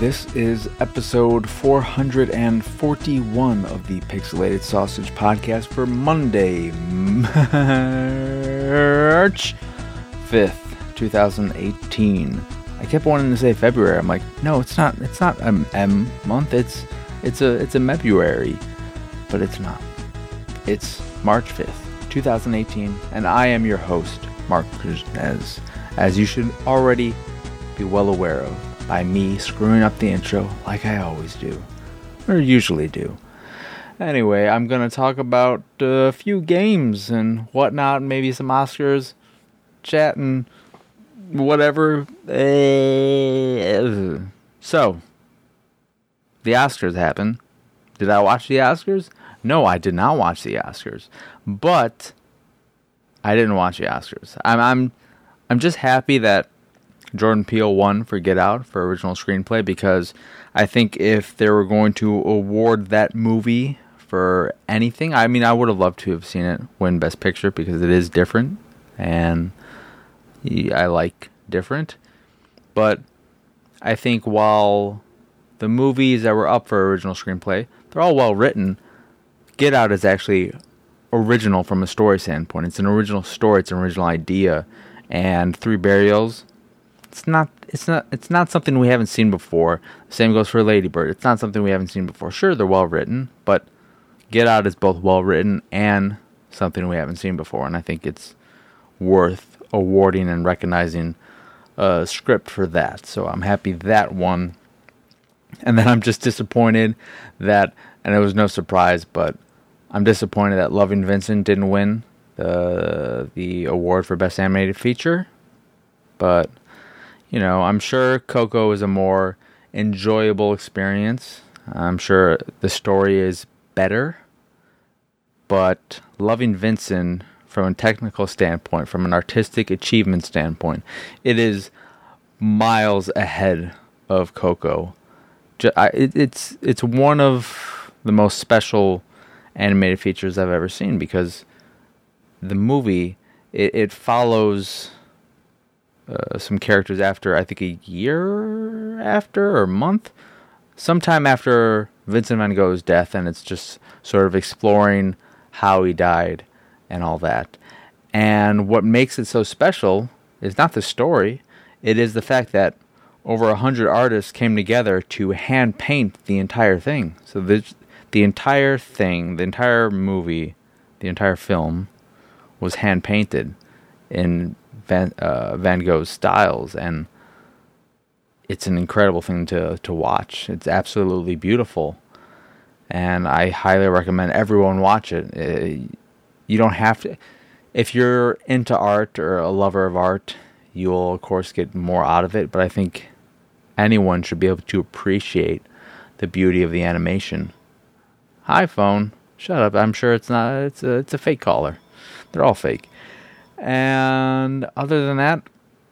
This is episode 441 of the Pixelated Sausage Podcast for Monday, March 5th, 2018. I kept wanting to say February. I'm like, no, it's not. It's not an M month. It's it's a it's a February, but it's not. It's March 5th, 2018, and I am your host, Marc Kuznez, as you should already be well aware of by me screwing up the intro like I always do, or usually do. Anyway, I'm going to talk about a few games and whatnot, maybe some Oscars, chat, and whatever. Eh, So, the Oscars happened. Did I watch the Oscars? No, I did not watch the Oscars. But I didn't watch the Oscars. I'm I'm I'm just happy that Jordan Peele won for Get Out for original screenplay because I think if they were going to award that movie for anything, I mean, I would have loved to have seen it win Best Picture because it is different and I like different. But I think while the movies that were up for original screenplay, they're all well written. Get Out is actually original from a story standpoint. It's an original story, it's an original idea. And Three Burials, it's not it's not it's not something we haven't seen before. Same goes for Ladybird. It's not something we haven't seen before. Sure, they're well written, but Get Out is both well written and something we haven't seen before, and I think it's worth awarding and recognizing a script for that. So I'm happy that one. And then I'm just disappointed that, and it was no surprise, but I'm disappointed that Loving Vincent didn't win the the award for best animated feature. But you know, I'm sure Coco is a more enjoyable experience. I'm sure the story is better. But Loving Vincent, from a technical standpoint, from an artistic achievement standpoint, it is miles ahead of Coco. It's it's one of the most special animated features I've ever seen because the movie it, it follows uh, some characters after I think a year after or month, sometime after Vincent Van Gogh's death, and it's just sort of exploring how he died and all that. And what makes it so special is not the story; it is the fact that over a hundred artists came together to hand paint the entire thing. So the the entire thing, the entire movie, the entire film was hand painted in Van, uh, Van Gogh's styles, and it's an incredible thing to to watch. It's absolutely beautiful, and I highly recommend everyone watch it. Uh, you don't have to, if you're into art or a lover of art, you will of course get more out of it. But I think anyone should be able to appreciate the beauty of the animation. Hi, phone. Shut up. I'm sure it's not. It's a, it's a fake caller. They're all fake. And other than that,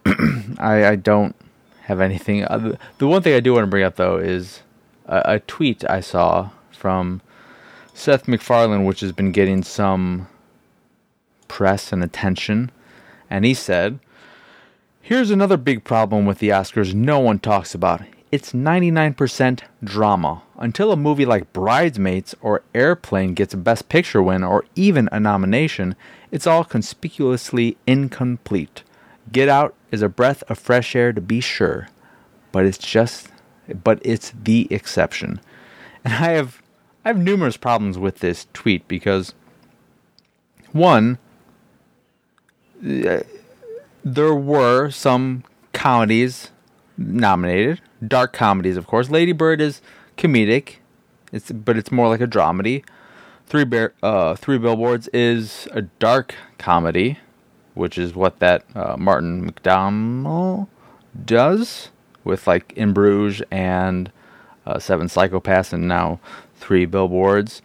I, I don't have anything. The one thing I do want to bring up though is a, a tweet I saw from Seth MacFarlane, which has been getting some press and attention. And he said, Here's another big problem with the Oscars no one talks about. It's 99% drama. Until a movie like Bridesmaids or Airplane gets a Best Picture win or even a nomination, it's all conspicuously incomplete. Get Out is a breath of fresh air to be sure, but it's just but it's the exception. And I have I have numerous problems with this tweet because one uh, there were some comedies nominated, dark comedies, of course. Lady Bird is comedic, it's but it's more like a dramedy. Three Bear, uh, Three Billboards is a dark comedy, which is what that uh, Martin McDonagh does with like In Bruges and uh, Seven Psychopaths, and now Three Billboards.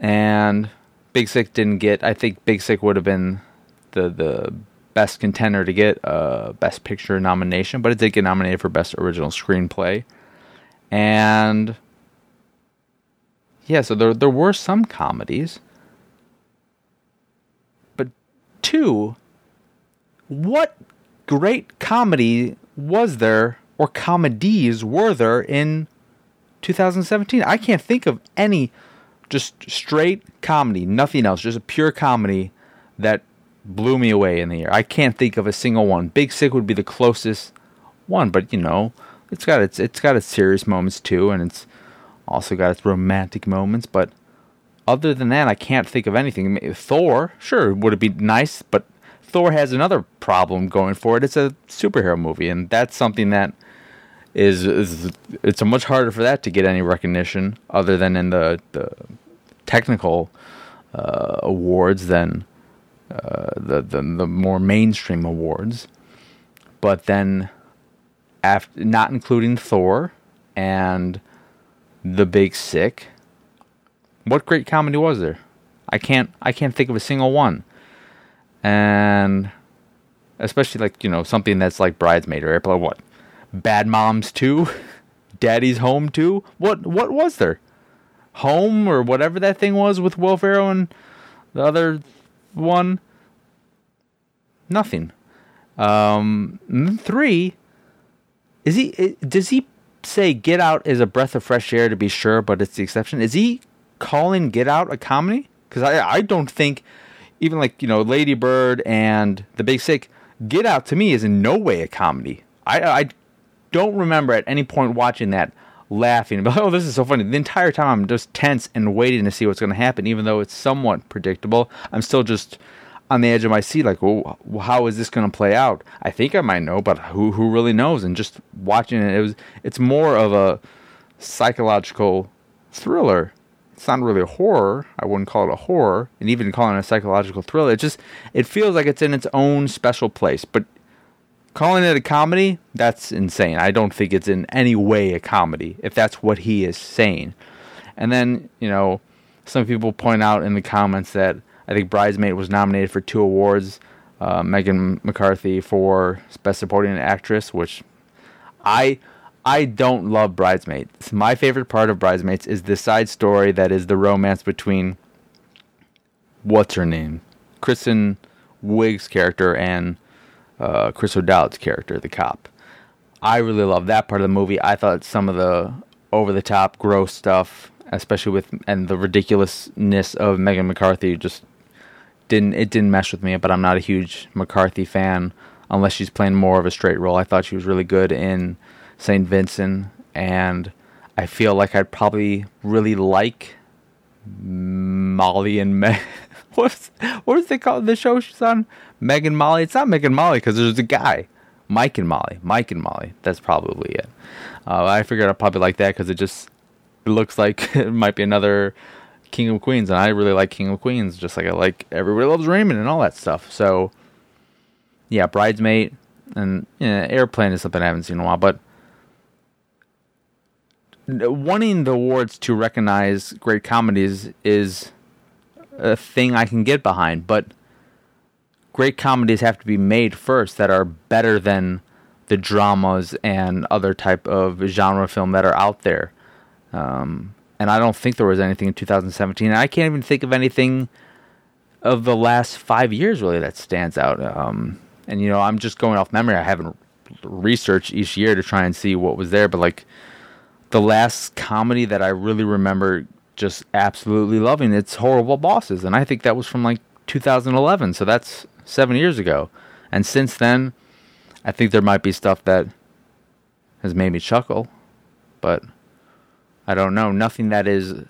And Big Sick didn't get. I think Big Sick would have been the the best contender to get a Best Picture nomination, but it did get nominated for Best Original Screenplay. And yeah, so there there were some comedies, but two, what great comedy was there or comedies were there in 2017? I can't think of any just straight comedy, nothing else, just a pure comedy that blew me away in the year. I can't think of a single one. Big Sick would be the closest one, but you know, it's got its it's got its serious moments too, and it's also got its romantic moments. But other than that, I can't think of anything. Thor, sure, would it be nice, but Thor has another problem going for it. It's a superhero movie, and that's something that is, is it's much harder for that to get any recognition other than in the the technical uh, awards than uh, the, the the more mainstream awards. But then, after not including Thor and the Big Sick, what great comedy was there? I can't I can't think of a single one. And especially like you know something that's like Bridesmaid or April what, Bad Moms Two, Daddy's Home Two. What what was there? Home or whatever that thing was with Will Ferrell and the other one. Nothing. Um, three. Is he? Does he say Get Out is a breath of fresh air to be sure, but it's the exception? Is he calling Get Out a comedy? Because I I don't think even like you know Lady Bird and The Big Sick. Get Out to me is in no way a comedy. I I don't remember at any point watching that laughing about oh this is so funny. The entire time i'm just tense and waiting to see what's going to happen even though it's somewhat predictable. I'm still just on the edge of my seat like well how is this going to play out? I think i might know but who who really knows? And just watching it it was it's more of a psychological thriller. It's not really a horror. I wouldn't call it a horror and even calling it a psychological thriller it just it feels like it's in its own special place. But calling it a comedy, that's insane. I don't think it's in any way a comedy, if that's what he is saying. And then, you know, some people point out in the comments that I think Bridesmaid was nominated for two awards. Uh, Megan McCarthy for Best Supporting Actress, which I I don't love Bridesmaids. My favorite part of Bridesmaids is the side story that is the romance between what's her name, Kristen Wiig's character and uh, Chris O'Dowd's character, the cop. I really love that part of the movie. I thought some of the over the top, gross stuff, especially with and the ridiculousness of Megan McCarthy, just didn't it didn't mesh with me. But I'm not a huge McCarthy fan unless she's playing more of a straight role. I thought she was really good in Saint Vincent, and I feel like I'd probably really like Molly and Meg. What's what is it called? The show she's on, Meg and Molly. It's not Meg and Molly because there's a guy, Mike and Molly. Mike and Molly. That's probably it. Uh, I figured I'd probably like that because it just it looks like it might be another King of Queens, and I really like King of Queens, just like I like Everybody Loves Raymond and all that stuff. So, yeah, Bridesmaid and Airplane is something I haven't seen in a while, but wanting the awards to recognize great comedies is a thing I can get behind, but great comedies have to be made first that are better than the dramas and other type of genre film that are out there. Um, and I don't think there was anything in 2017. I can't even think of anything of the last five years really that stands out. Um, and you know, I'm just going off memory. I haven't researched each year to try and see what was there, but like the last comedy that I really remember just absolutely loving it's horrible bosses and i think that was from like 2011 so that's seven years ago. And since then i think there might be stuff that has made me chuckle but i don't know. Nothing that is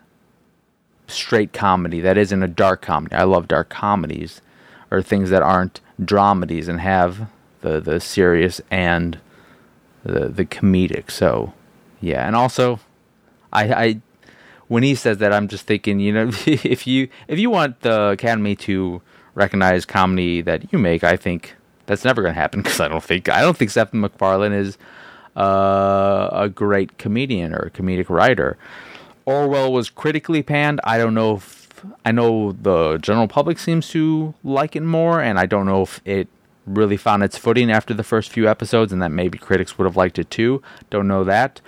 straight comedy that isn't a dark comedy. I love dark comedies or things that aren't dramedies and have the the serious and the the comedic. So yeah. And also i i when he says that, I'm just thinking, you know, if you if you want the Academy to recognize comedy that you make, I think that's never going to happen because I don't think I don't think Seth MacFarlane is uh, a great comedian or a comedic writer. Orville was critically panned. I don't know if I know the general public seems to like it more, and I don't know if it really found its footing after the first few episodes, and that maybe critics would have liked it too. Don't know that.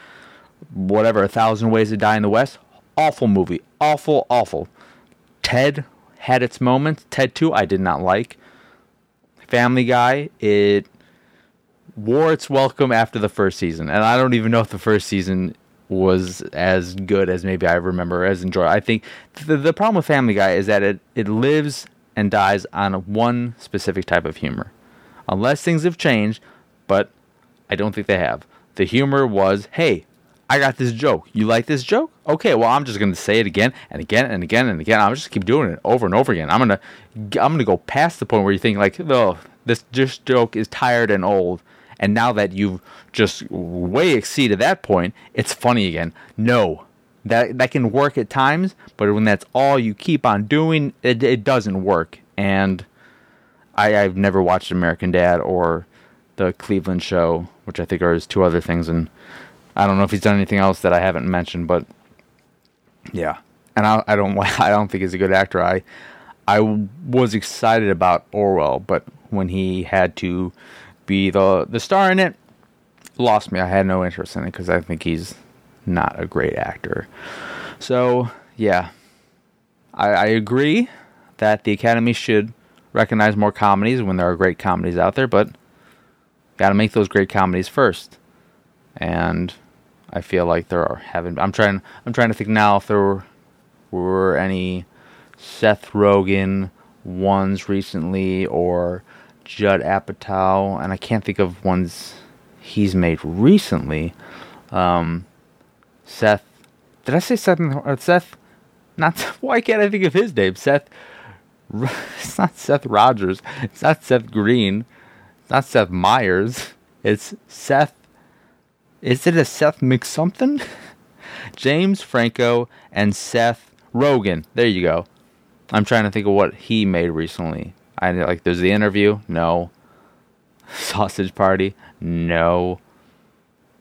Whatever, A Thousand Ways to Die in the West awful movie. Awful, awful. Ted had its moments. Ted 2, I did not like. Family Guy, it wore its welcome after the first season, and I don't even know if the first season was as good as maybe I remember as enjoy. I think the the problem with Family Guy is that it it lives and dies on one specific type of humor, unless things have changed. But I don't think they have. The humor was, hey, I got this joke. You like this joke? Okay, well, I'm just gonna say it again and again and again and again. I'm just keep doing it over and over again. I'm gonna, I'm gonna go past the point where you think like, oh, this joke is tired and old. And now that you've just way exceeded that point, it's funny again. No, that that can work at times, but when that's all you keep on doing, it it doesn't work. And I I've never watched American Dad or the Cleveland Show, which I think are his two other things, and I don't know if he's done anything else that I haven't mentioned, but yeah. And I, I don't I don't think he's a good actor. I I was excited about Orville, but when he had to be the the star in it, lost me. I had no interest in it because I think he's not a great actor. So yeah, I, I agree that the Academy should recognize more comedies when there are great comedies out there, but got to make those great comedies first. And I feel like there are haven't. I'm trying. I'm trying to think now if there were, were any Seth Rogen ones recently or Judd Apatow, and I can't think of ones he's made recently. Um, Seth. Did I say Seth? Or Seth? Not. Why can't I think of his name? Seth. It's not Seth Rogers. It's not Seth Green. It's not Seth Meyers. It's Seth is it a Seth McSomething? James Franco and Seth Rogen. There you go. I'm trying to think of what he made recently. I like there's the interview. No. Sausage Party. No.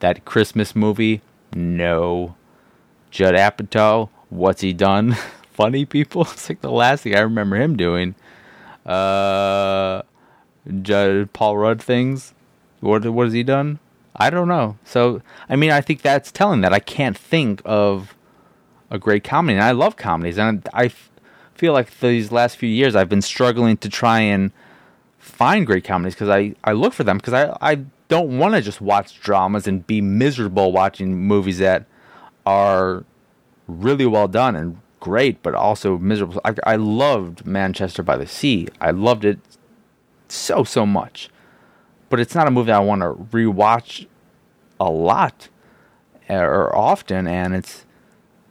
That Christmas movie. No. Judd Apatow. What's he done? Funny people. It's like the last thing I remember him doing. Uh, Judd Paul Rudd things. What what has he done? I don't know. So, I mean, I think that's telling that I can't think of a great comedy. And I love comedies. And I feel like these last few years I've been struggling to try and find great comedies because I, I look for them because I, I don't want to just watch dramas and be miserable watching movies that are really well done and great, but also miserable. I, I loved Manchester by the Sea. I loved it so, so much but it's not a movie I want to rewatch a lot eh, or often, and it's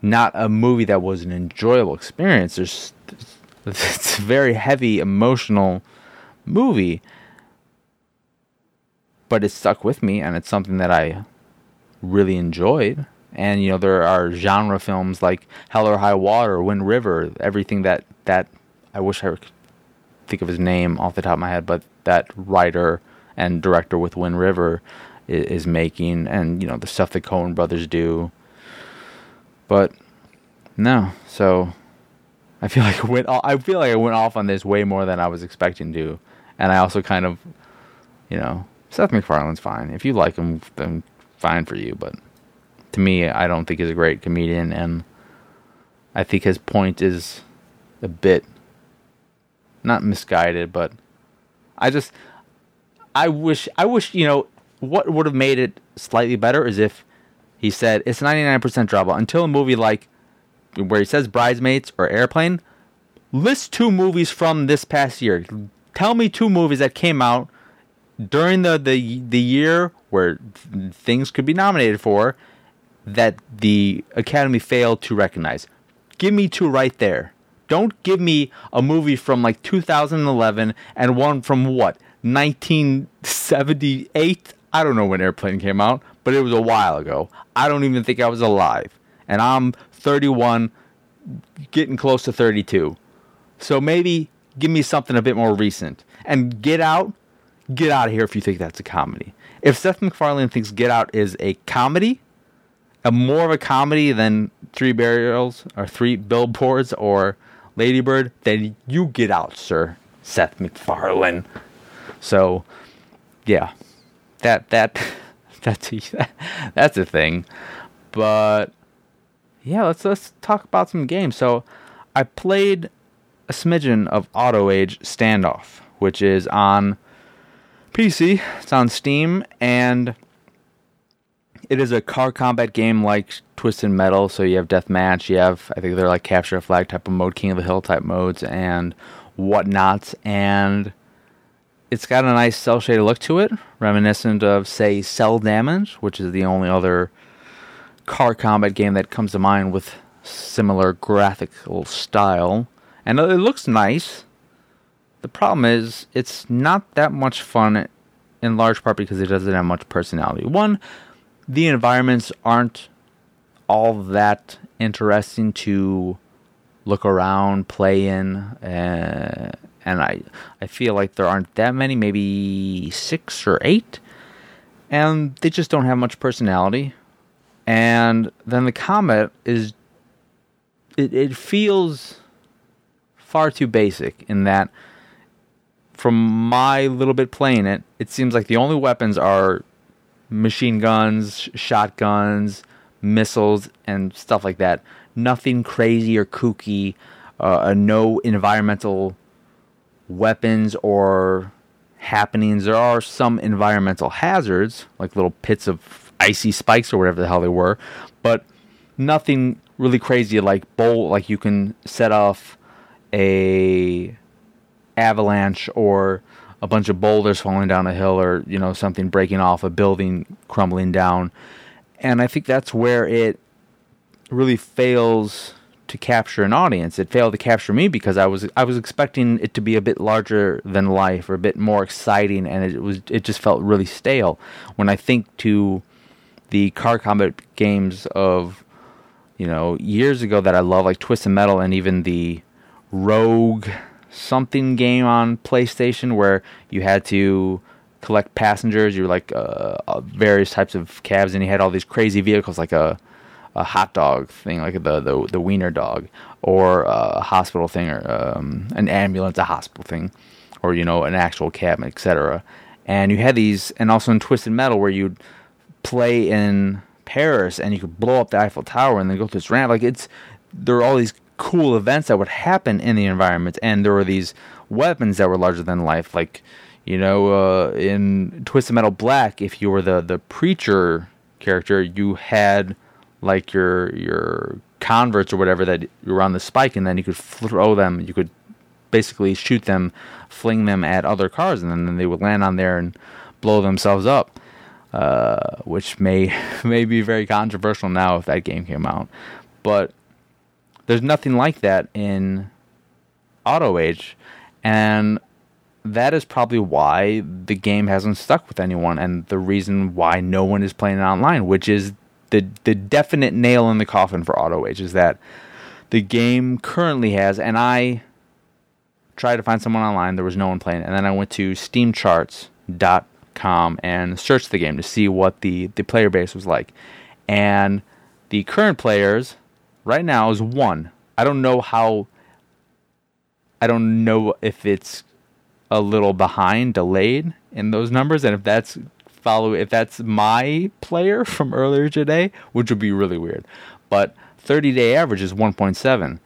not a movie that was an enjoyable experience. There's it's a very heavy emotional movie, but it stuck with me, and it's something that I really enjoyed. And you know, there are genre films like Hell or High Water, Wind River, everything that that I wish I could think of his name off the top of my head, but that writer and director with Wind River is, is making, and you know the stuff the Coen brothers do. But no, so I feel like I went. I feel like I went off on this way more than I was expecting to, and I also kind of, you know, Seth MacFarlane's fine. If you like him, then fine for you. But to me, I don't think he's a great comedian, and I think his point is a bit not misguided, but I just I wish I wish you know what would have made it slightly better is if he said it's 99% dropout until a movie like where he says Bridesmaids or Airplane. List two movies from this past year. Tell me two movies that came out during the the the year where things could be nominated for that the Academy failed to recognize. Give me two right there. Don't give me a movie from like 2011 and one from what 1978. I don't know when Airplane came out, but it was a while ago. I don't even think I was alive. And I'm 31, getting close to 32. So maybe give me something a bit more recent. And Get Out, get out of here if you think that's a comedy. If Seth MacFarlane thinks Get Out is a comedy, a more of a comedy than Three Burials or Three Billboards or Ladybird, then you get out, sir. Seth MacFarlane. So, yeah, that that that's a, that's a thing. But yeah, let's let's talk about some games. So, I played a smidgen of Auto Age Standoff, which is on PC. It's on Steam, and it is a car combat game like Twisted Metal. So you have deathmatch, you have I think they're like capture a flag type of mode, King of the Hill type modes, and whatnot. And it's got a nice cel shaded look to it, reminiscent of say Cel Damage, which is the only other car combat game that comes to mind with similar graphical style. And it looks nice. The problem is, it's not that much fun in large part because it doesn't have much personality. One, the environments aren't all that interesting to look around, play in, uh, and I I feel like there aren't that many, maybe six or eight, and they just don't have much personality. And then the combat is it it feels far too basic in that from my little bit playing it, it seems like the only weapons are machine guns, shotguns, missiles, and stuff like that. Nothing crazy or kooky. Uh, no environmental weapons or happenings. There are some environmental hazards, like little pits of icy spikes or whatever the hell they were, but nothing really crazy like bolt. Like you can set off a avalanche or a bunch of boulders falling down a hill or you know something breaking off a building crumbling down and i think that's where it really fails to capture an audience it failed to capture me because i was i was expecting it to be a bit larger than life or a bit more exciting and it was it just felt really stale when i think to the car combat games of you know years ago that i love like twisted metal and even the rogue something game on PlayStation where you had to collect passengers. You were like uh, various types of cabs, and you had all these crazy vehicles, like a a hot dog thing, like the the, the wiener dog, or a hospital thing, or um, an ambulance, a hospital thing, or you know an actual cab, etc. And you had these, and also in Twisted Metal where you'd play in Paris and you could blow up the Eiffel Tower and then go through this ramp. Like it's there are all these cool events that would happen in the environment, and there were these weapons that were larger than life, like you know, uh, in Twisted Metal Black, if you were the the preacher character, you had like your your converts or whatever that you were on the spike, and then you could throw them. You could basically shoot them, fling them at other cars, and then they would land on there and blow themselves up. Uh, which may may be very controversial now if that game came out, but there's nothing like that in Auto Age, and that is probably why the game hasn't stuck with anyone, and the reason why no one is playing it online, which is the the definite nail in the coffin for Auto Age, is that the game currently has, and I tried to find someone online, there was no one playing and then I went to SteamCharts.com and searched the game to see what the the player base was like, and the current players right now is one. I don't know how. I don't know if it's a little behind, delayed in those numbers, and if that's follow if that's my player from earlier today, which would be really weird. But 30 day average is 1.7,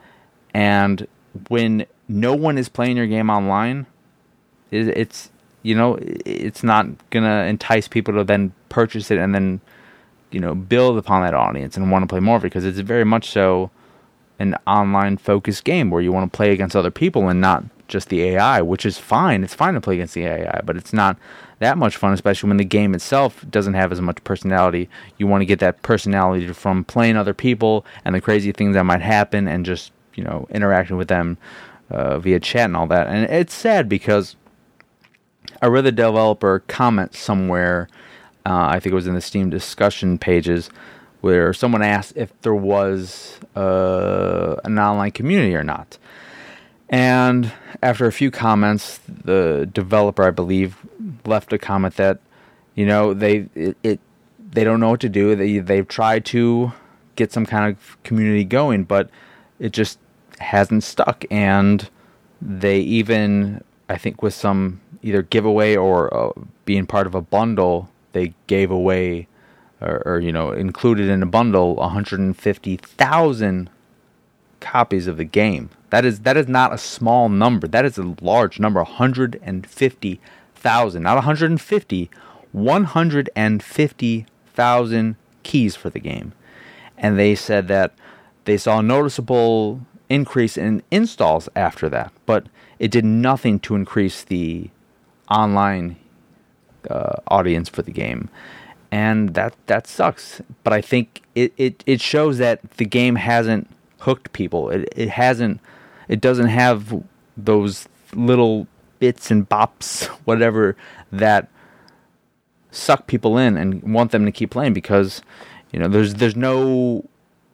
and when no one is playing your game online, it's you know it's not gonna entice people to then purchase it and then you know build upon that audience and want to play more of it because it's very much so an online focused game where you want to play against other people and not just the AI, which is fine. It's fine to play against the AI, but it's not that much fun, especially when the game itself doesn't have as much personality. You want to get that personality from playing other people and the crazy things that might happen and just, you know, interacting with them uh, via chat and all that. And it's sad because I read the developer comment somewhere uh, I think it was in the Steam discussion pages where someone asked if there was uh, an online community or not. And after a few comments, the developer, I believe, left a comment that, you know, they it, it they don't know what to do. They they've tried to get some kind of community going, but it just hasn't stuck. And they even, I think, with some either giveaway or uh, being part of a bundle, they gave away or, or you know included in a bundle 150,000 copies of the game. That is that is not a small number. That is a large number. 150,000 150,000, not 150, 150,000 keys for the game. And they said that they saw a noticeable increase in installs after that, but it did nothing to increase the online uh, audience for the game. And that that sucks. But I think it, it, it shows that the game hasn't hooked people. It it hasn't it doesn't have those little bits and bops, whatever, that suck people in and want them to keep playing because you know there's there's no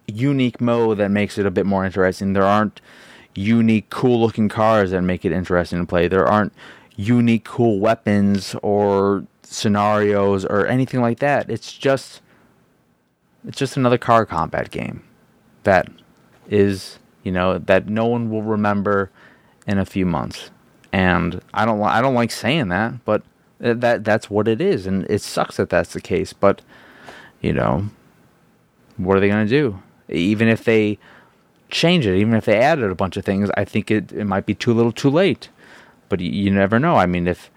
unique mode that makes it a bit more interesting. There aren't unique cool looking cars that make it interesting to play. There aren't unique cool weapons or scenarios or anything like that. It's just it's just another car combat game that is, you know, that no one will remember in a few months. And I don't I don't like saying that, but uh, that that's what it is and it sucks that that's the case, but you know, what are they going to do? Even if they change it, even if they added a bunch of things, I think it, it might be too little too late. But you, you never know. I mean, if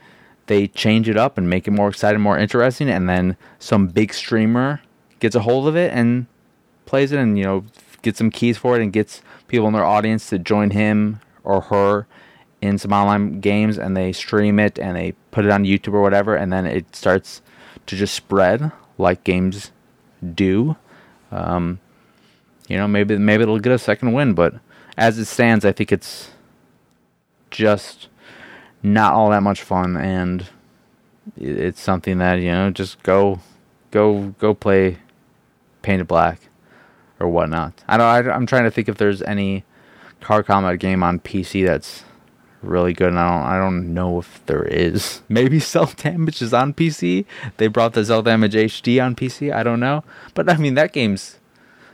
they change it up and make it more exciting, more interesting, and then some big streamer gets a hold of it and plays it and, you know, gets some keys for it and gets people in their audience to join him or her in some online games and they stream it and they put it on YouTube or whatever and then it starts to just spread like games do. Um, you know, maybe maybe it'll get a second win, but as it stands, I think it's just not all that much fun, and it's something that you know just go go go play Painted Black or whatnot. I don't. I, I'm trying to think if there's any car combat game on PC that's really good. And I don't. I don't know if there is. Maybe Cel Damage is on PC. They brought the Cel Damage HD on PC. I don't know. But I mean that game's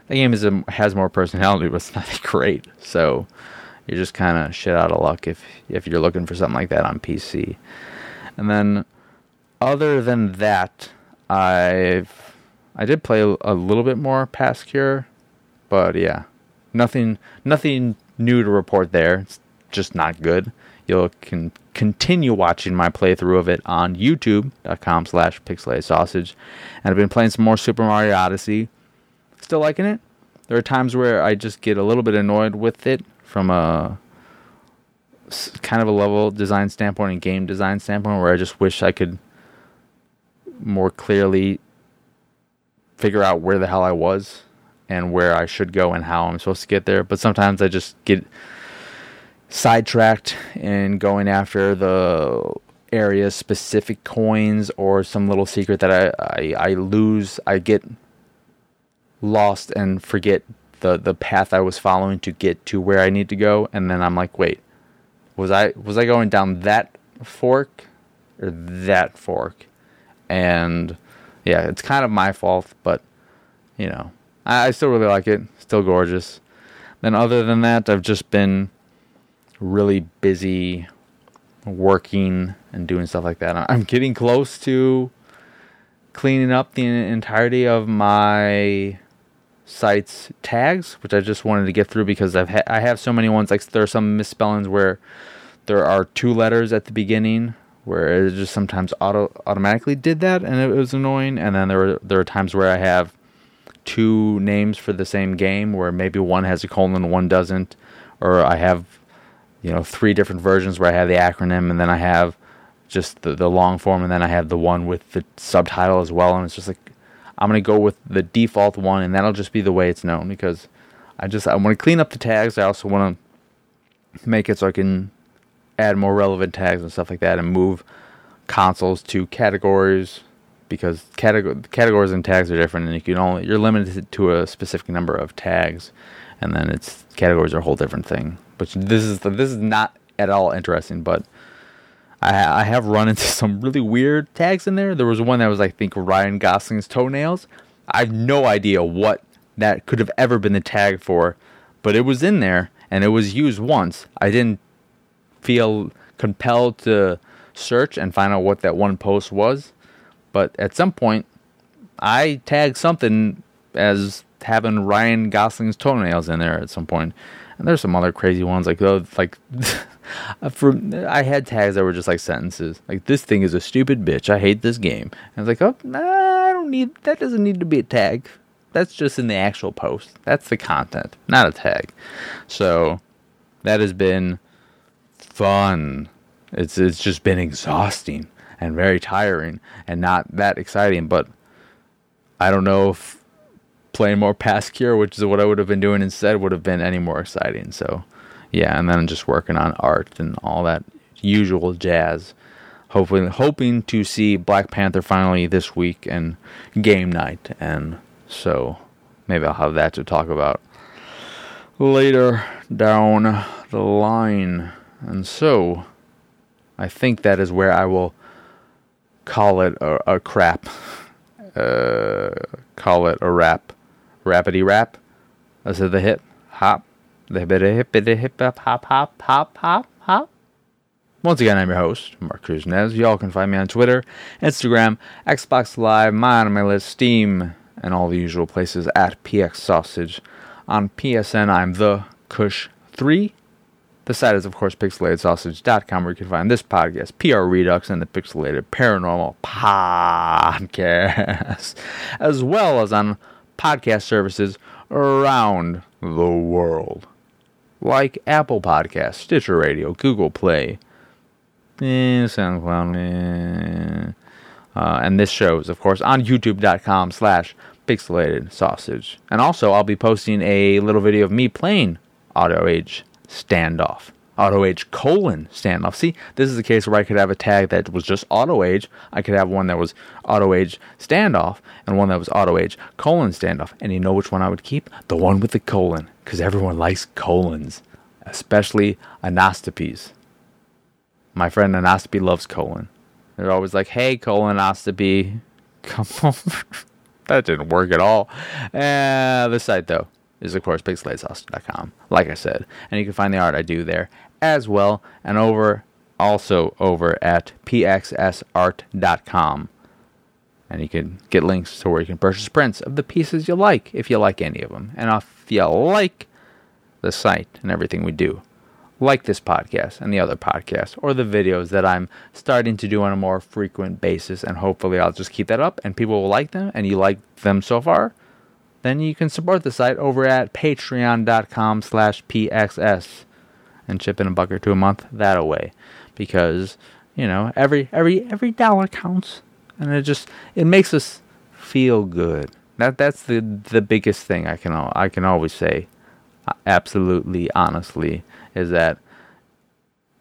that game is a, has more personality, but it's not that great. So you're just kind of shit out of luck if if you're looking for something like that on PC. And then other than that, I've I did play a, a little bit more Past Cure, but yeah, nothing nothing new to report there. It's just not good. You can continue watching my playthrough of it on youtube.com slash sausage. And I've been playing some more Super Mario Odyssey. Still liking it. There are times where I just get a little bit annoyed with it from a kind of a level design standpoint and game design standpoint where I just wish I could more clearly figure out where the hell I was and where I should go and how I'm supposed to get there. But sometimes I just get sidetracked in going after the area specific coins or some little secret that I, I, I lose. I get lost and forget the the path I was following to get to where I need to go, and then I'm like, wait, was I was I going down that fork or that fork? And yeah, it's kind of my fault, but you know, I, I still really like it. Still gorgeous. Then other than that, I've just been really busy working and doing stuff like that. I'm getting close to cleaning up the entirety of my site's tags, which I just wanted to get through because I've ha- I have so many ones. Like there are some misspellings where there are two letters at the beginning where it just sometimes auto automatically did that and it was annoying. And then there were there are times where I have two names for the same game where maybe one has a colon one doesn't, or I have you know three different versions where I have the acronym and then I have just the, the long form and then I have the one with the subtitle as well. And it's just like I'm gonna go with the default one and that'll just be the way it's known because I just I want to clean up the tags. I also want to make it so I can add more relevant tags and stuff like that and move consoles to categories because categor- categories and tags are different and you can only you're limited to a specific number of tags and then it's categories are a whole different thing which this is this is not at all interesting, but I I have run into some really weird tags in there. There was one that was I think Ryan Gosling's toenails. I have no idea what that could have ever been the tag for, but it was in there and it was used once. I didn't feel compelled to search and find out what that one post was, but at some point I tagged something as having Ryan Gosling's toenails in there at some point, And there's some other crazy ones like oh, like for I had tags that were just like sentences. Like this thing is a stupid bitch. I hate this game. And I was like, oh, nah, I don't need that. Doesn't need to be a tag. That's just in the actual post. That's the content, not a tag. So that has been fun. It's it's just been exhausting and very tiring and not that exciting. But I don't know if playing more past cure, which is what I would have been doing instead, would have been any more exciting. So yeah, and then just working on art and all that usual jazz. Hopefully, hoping to see Black Panther finally this week and game night, and so maybe I'll have that to talk about later down the line. And so, I think that is where I will call it a, a crap. Uh, call it a rap. Rapidy rap. Is it the hip hop? The hippity hippity hip hop hop hop hop hop hop. Once again, I'm your host, Marc Cruznes. Y'all can find me on Twitter, Instagram, Xbox Live, MyAnimeList, Steam, and all the usual places at PX Sausage. On PSN, I'm the Kush3. The site is, of course, pixelatedsausage.com, where you can find this podcast, PR Redux, and the Pixelated Paranormal Podcast, as well as on podcast services around the world, like Apple Podcasts, Stitcher Radio, Google Play, eh, SoundCloud, eh. Uh, and this show is, of course, on youtube.com slash pixelated sausage. And also, I'll be posting a little video of me playing Auto Age Standoff. Auto Age colon standoff. See, this is a case where I could have a tag that was just Auto Age. I could have one that was Auto Age standoff and one that was Auto Age colon standoff. And you know which one I would keep? The one with the colon, because everyone likes colons, especially anoscopies. My friend Anoscopy loves colon. They're always like, "Hey, colonoscopy, come on." that didn't work at all. Uh, the site though is of course pixelatedsausage.com, like I said, and you can find the art I do there as well, and over also over at pxsart.com. And you can get links to where you can purchase prints of the pieces you like, if you like any of them, and if you like the site and everything we do like this podcast and the other podcasts or the videos that I'm starting to do on a more frequent basis. And hopefully, I'll just keep that up and people will like them and you like them so far. Then you can support the site over at patreon.com slash pxs and chip in a buck or two a month that away because you know every every every dollar counts. And it just it makes us feel good. That that's the the biggest thing i can i can always say uh, absolutely honestly is that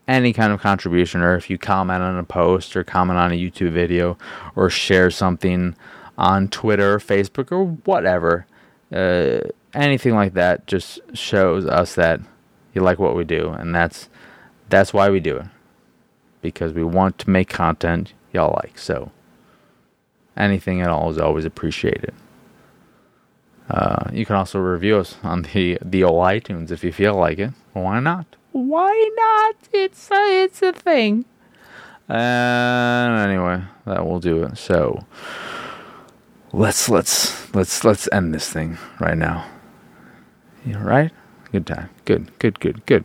any kind of contribution, or if you comment on a post, or comment on a YouTube video, or share something on Twitter, Facebook, or whatever, uh, anything like that, just shows us that you like what we do, and that's that's why we do it because we want to make content y'all like. So anything at all is always appreciated. Uh, you can also review us on the the old iTunes if you feel like it. Why not? Why not? It's a, it's a thing. And anyway, that will do it. So let's let's let's let's end this thing right now. You right? Good time. Good. Good. Good. Good.